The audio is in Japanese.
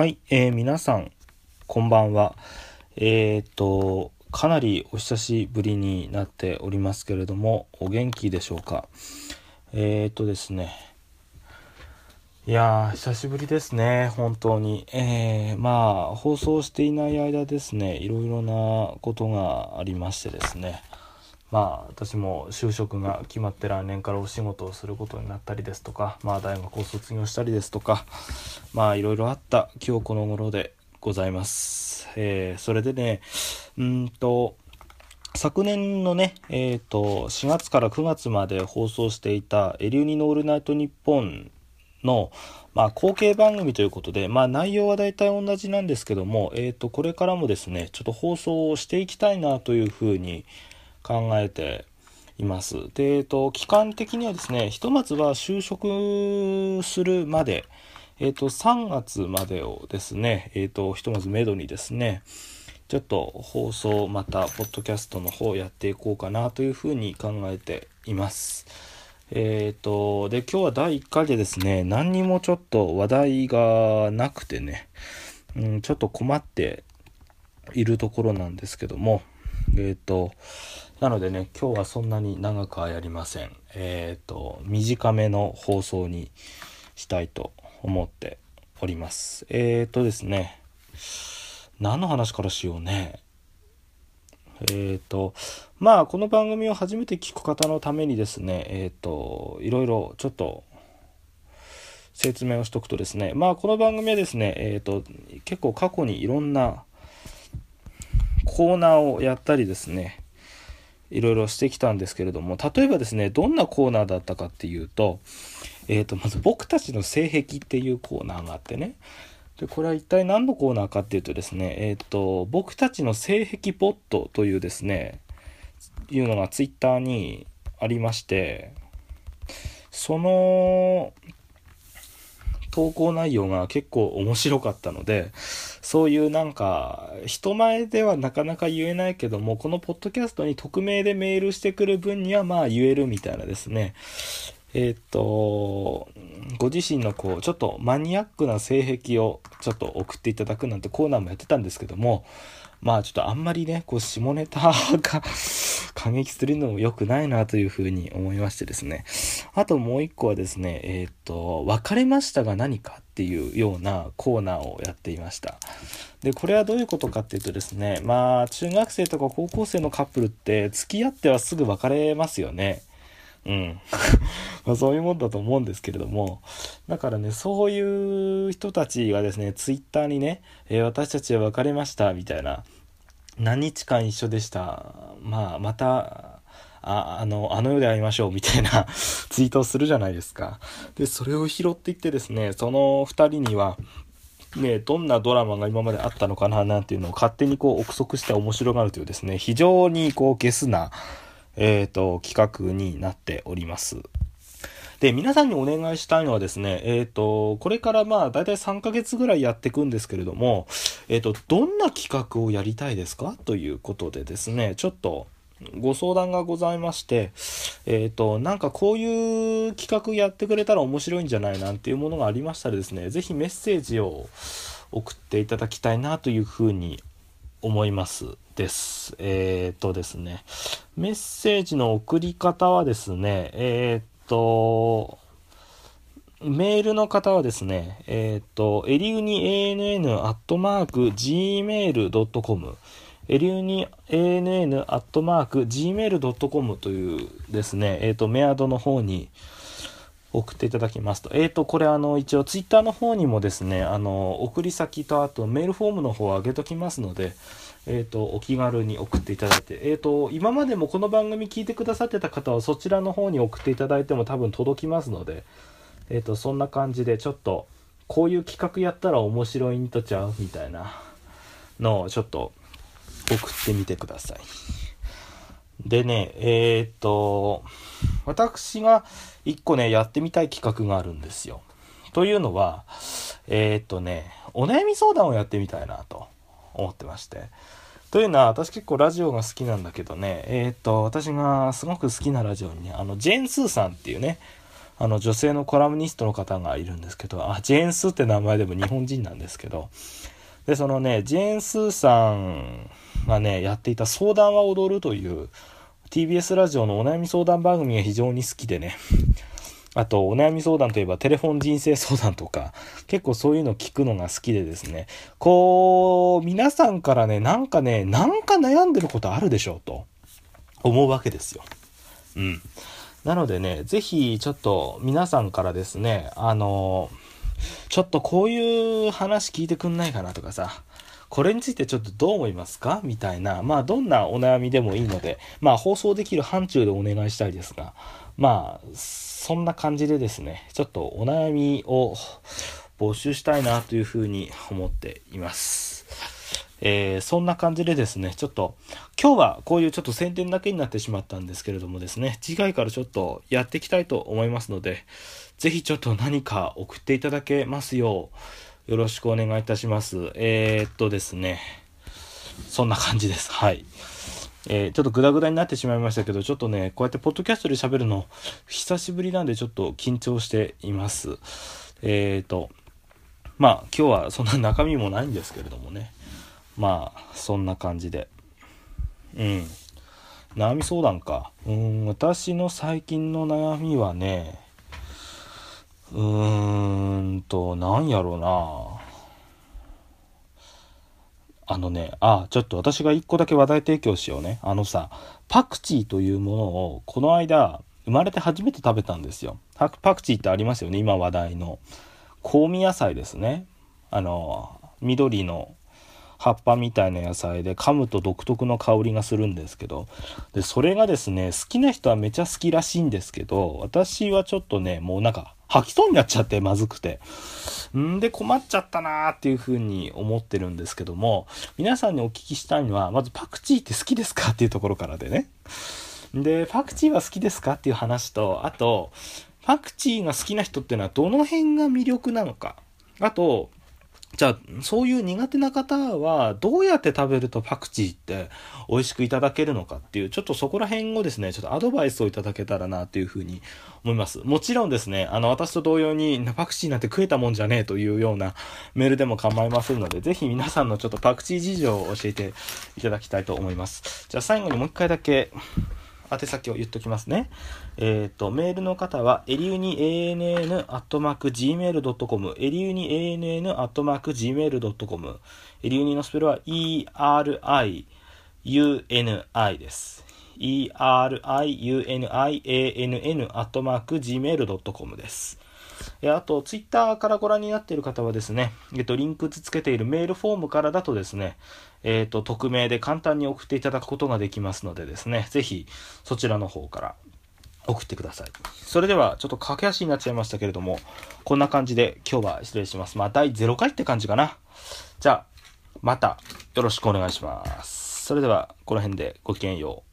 はい、えー、皆さん、こんばんは。えー、っと、かなりお久しぶりになっておりますけれども、お元気でしょうか？えー、っとですね、いや、久しぶりですね、本当に。えー、まあ、放送していない間ですね、いろいろなことがありましてですね、まあ私も就職が決まって来年からお仕事をすることになったりですとかまあ大学を卒業したりですとかまあいろいろあった今日この頃でございます。えー、それでねうんと昨年のね、えーと、4月から9月まで放送していた「エリューニのオールナイトニッポン」の、まあ、後継番組ということで、まあ、内容は大体同じなんですけども、えーとこれからもですねちょっと放送をしていきたいなというふうに考えています。で、えっと、期間的にはですね、ひとまずは就職するまで、えっと、3月までをですね、えっと、ひとまずめどにですね、ちょっと放送またポッドキャストの方やっていこうかなというふうに考えています。えっ、ー、と、で、今日は第1回でですね、何にもちょっと話題がなくてね、うん、ちょっと困っているところなんですけども、えっ、ー、と、なのでね、今日はそんなに長くはやりません。えっ、ー、と、短めの放送にしたいと思っております。えっ、ー、とですね、何の話からしようね。えっ、と、まあ、この番組を初めて聞く方のためにですね、えっ、と、いろいろちょっと説明をしとくとですね、まあ、この番組はですね、えっ、と、結構過去にいろんなコーナーをやったりですね、いろいろしてきたんですけれども、例えばですね、どんなコーナーだったかっていうと、えっ、ー、と、まず僕たちの性癖っていうコーナーがあってね、で、これは一体何のコーナーかっていうとですね、えっ、ー、と、僕たちの性癖ポットというですね、いうのがツイッターにありまして、その投稿内容が結構面白かったので、そういうなんか、人前ではなかなか言えないけども、このポッドキャストに匿名でメールしてくる分にはまあ言えるみたいなですね。えー、っと、ご自身のこう、ちょっとマニアックな性癖をちょっと送っていただくなんてコーナーもやってたんですけども、まあちょっとあんまりね、こう下ネタが 過激するのも良くないなというふうに思いましてですね。あともう一個はですね、えっ、と、別れましたが何かっていうようなコーナーをやっていました。で、これはどういうことかっていうとですね、まあ中学生とか高校生のカップルって付き合ってはすぐ別れますよね。うん。まあそういうもんだと思うんですけれども、だからね、そういう人たちがですね、ツイッターにね、えー、私たちは別れました、みたいな、何日間一緒でした。まあ、また、ああの、あの世で会いましょうみたいな ツイートをするじゃないですか。で、それを拾っていってですね、その2人には、ね、どんなドラマが今まであったのかななんていうのを勝手にこう憶測して面白がるというですね、非常にこうゲスな、えっ、ー、と、企画になっております。で、皆さんにお願いしたいのはですね、えっ、ー、と、これからまあ、だいたい3ヶ月ぐらいやっていくんですけれども、えっ、ー、と、どんな企画をやりたいですか？ということでですね、ちょっと、ご相談がございまして、えっ、ー、と、なんかこういう企画やってくれたら面白いんじゃないなんていうものがありましたらですね、是非メッセージを送っていただきたいなというふうに思いますです。えっ、ー、とですね、メッセージの送り方はですね、えっ、ー、と、メールの方はですね、えっ、と、エリウニ ANN アットマーク gmail.com エリウニ ANN アットマーク gmail.com というですね、えっ、と、メアドの方に送っていただきますと、えっ、と、これあの、一応ツイッターの方にもですね、あの、送り先とあとメールフォームの方を上げときますので、えっ、ー、と、お気軽に送っていただいて、えっ、と、今までもこの番組聞いてくださってた方はそちらの方に送っていただいても多分届きますので、えっ、と、そんな感じでちょっと、こういう企画やったら面白いんとちゃう？みたいなのをちょっと送ってみてください。でね、えっ、と、私が一個ね、やってみたい企画があるんですよ。というのは、えっ、とね、お悩み相談をやってみたいなと。思ってまして。というのは、私結構ラジオが好きなんだけどね、えー、っと、私がすごく好きなラジオにね、あの、ジェン・スーさんっていうね、あの、女性のコラムニストの方がいるんですけど、あ、ジェーン・スーって名前でも日本人なんですけど、で、そのね、ジェーン・スーさんがね、やっていた相談は踊るという TBS ラジオのお悩み相談番組が非常に好きでね、あと、お悩み相談といえばテレフォン人生相談とか、結構そういうの聞くのが好きでですね、こう、皆さんからね、なんかね、なんか悩んでることあるでしょうと思うわけですよ。うん。なのでね、ぜひちょっと皆さんからですね、あの、ちょっとこういう話聞いてくんないかなとかさ、これについてちょっとどう思いますか？みたいな、まあどんなお悩みでもいいので、まあ放送できる範疇でお願いしたいですが、まあ、そんな感じでですね、ちょっとお悩みを募集したいなというふうに思っています。えー、そんな感じでですね、ちょっと今日はこういうちょっと宣伝だけになってしまったんですけれどもですね、次回からちょっとやっていきたいと思いますので、ぜひちょっと何か送っていただけますよう、よろしくお願いいたします。えー、っとですね、そんな感じです。はい。えー、ちょっとグダグダになってしまいましたけど、ちょっとね、こうやってポッドキャストで喋るの、久しぶりなんでちょっと緊張しています。えっ、と、まあ、今日はそんな中身もないんですけれどもね。まあ、そんな感じで。うん。悩み相談か。うん、私の最近の悩みはね、うーんと、なんやろうな。あのね、あ、ちょっと私が一個だけ話題提供しようね。あのさ、パクチーというものをこの間、生まれて初めて食べたんですよ。パクチーってありますよね、今話題の。香味野菜ですね。あの、緑の葉っぱみたいな野菜で噛むと独特の香りがするんですけどでそれがですね好きな人はめちゃ好きらしいんですけど私はちょっとねもうなんか吐きそうになっちゃってまずくて。んで困っちゃったなーっていうふうに思ってるんですけども皆さんにお聞きしたいのはまずパクチーって好きですかっていうところからでね。でパクチーは好きですかっていう話とあとパクチーが好きな人っていうのはどの辺が魅力なのか。あとじゃあ、そういう苦手な方は、どうやって食べるとパクチーって美味しくいただけるのかっていう、ちょっとそこら辺をですね、ちょっとアドバイスをいただけたらなというふうに思います。もちろんですね、あの、私と同様に、パクチーなんて食えたもんじゃねえというようなメールでも構いませんので、ぜひ皆さんのちょっとパクチー事情を教えていただきたいと思います。じゃあ最後にもう一回だけ、宛先を言っときますね。えっ、ー、と、メールの方は、エリュニ ann.gmail.com、エリュニ ann.gmail.com、エリュニのスペルは ERIUNI です。eriuniann.gmail.com です。あと、ツイッターからご覧になっている方はですね、えっと、リンクつけているメールフォームからだとですね、えっと、匿名で簡単に送っていただくことができますのでですね、ぜひ、そちらの方から送ってください。それでは、ちょっと駆け足になっちゃいましたけれども、こんな感じで今日は失礼します。まあ、第0回って感じかな。じゃあ、またよろしくお願いします。それでは、この辺でごきげんよう。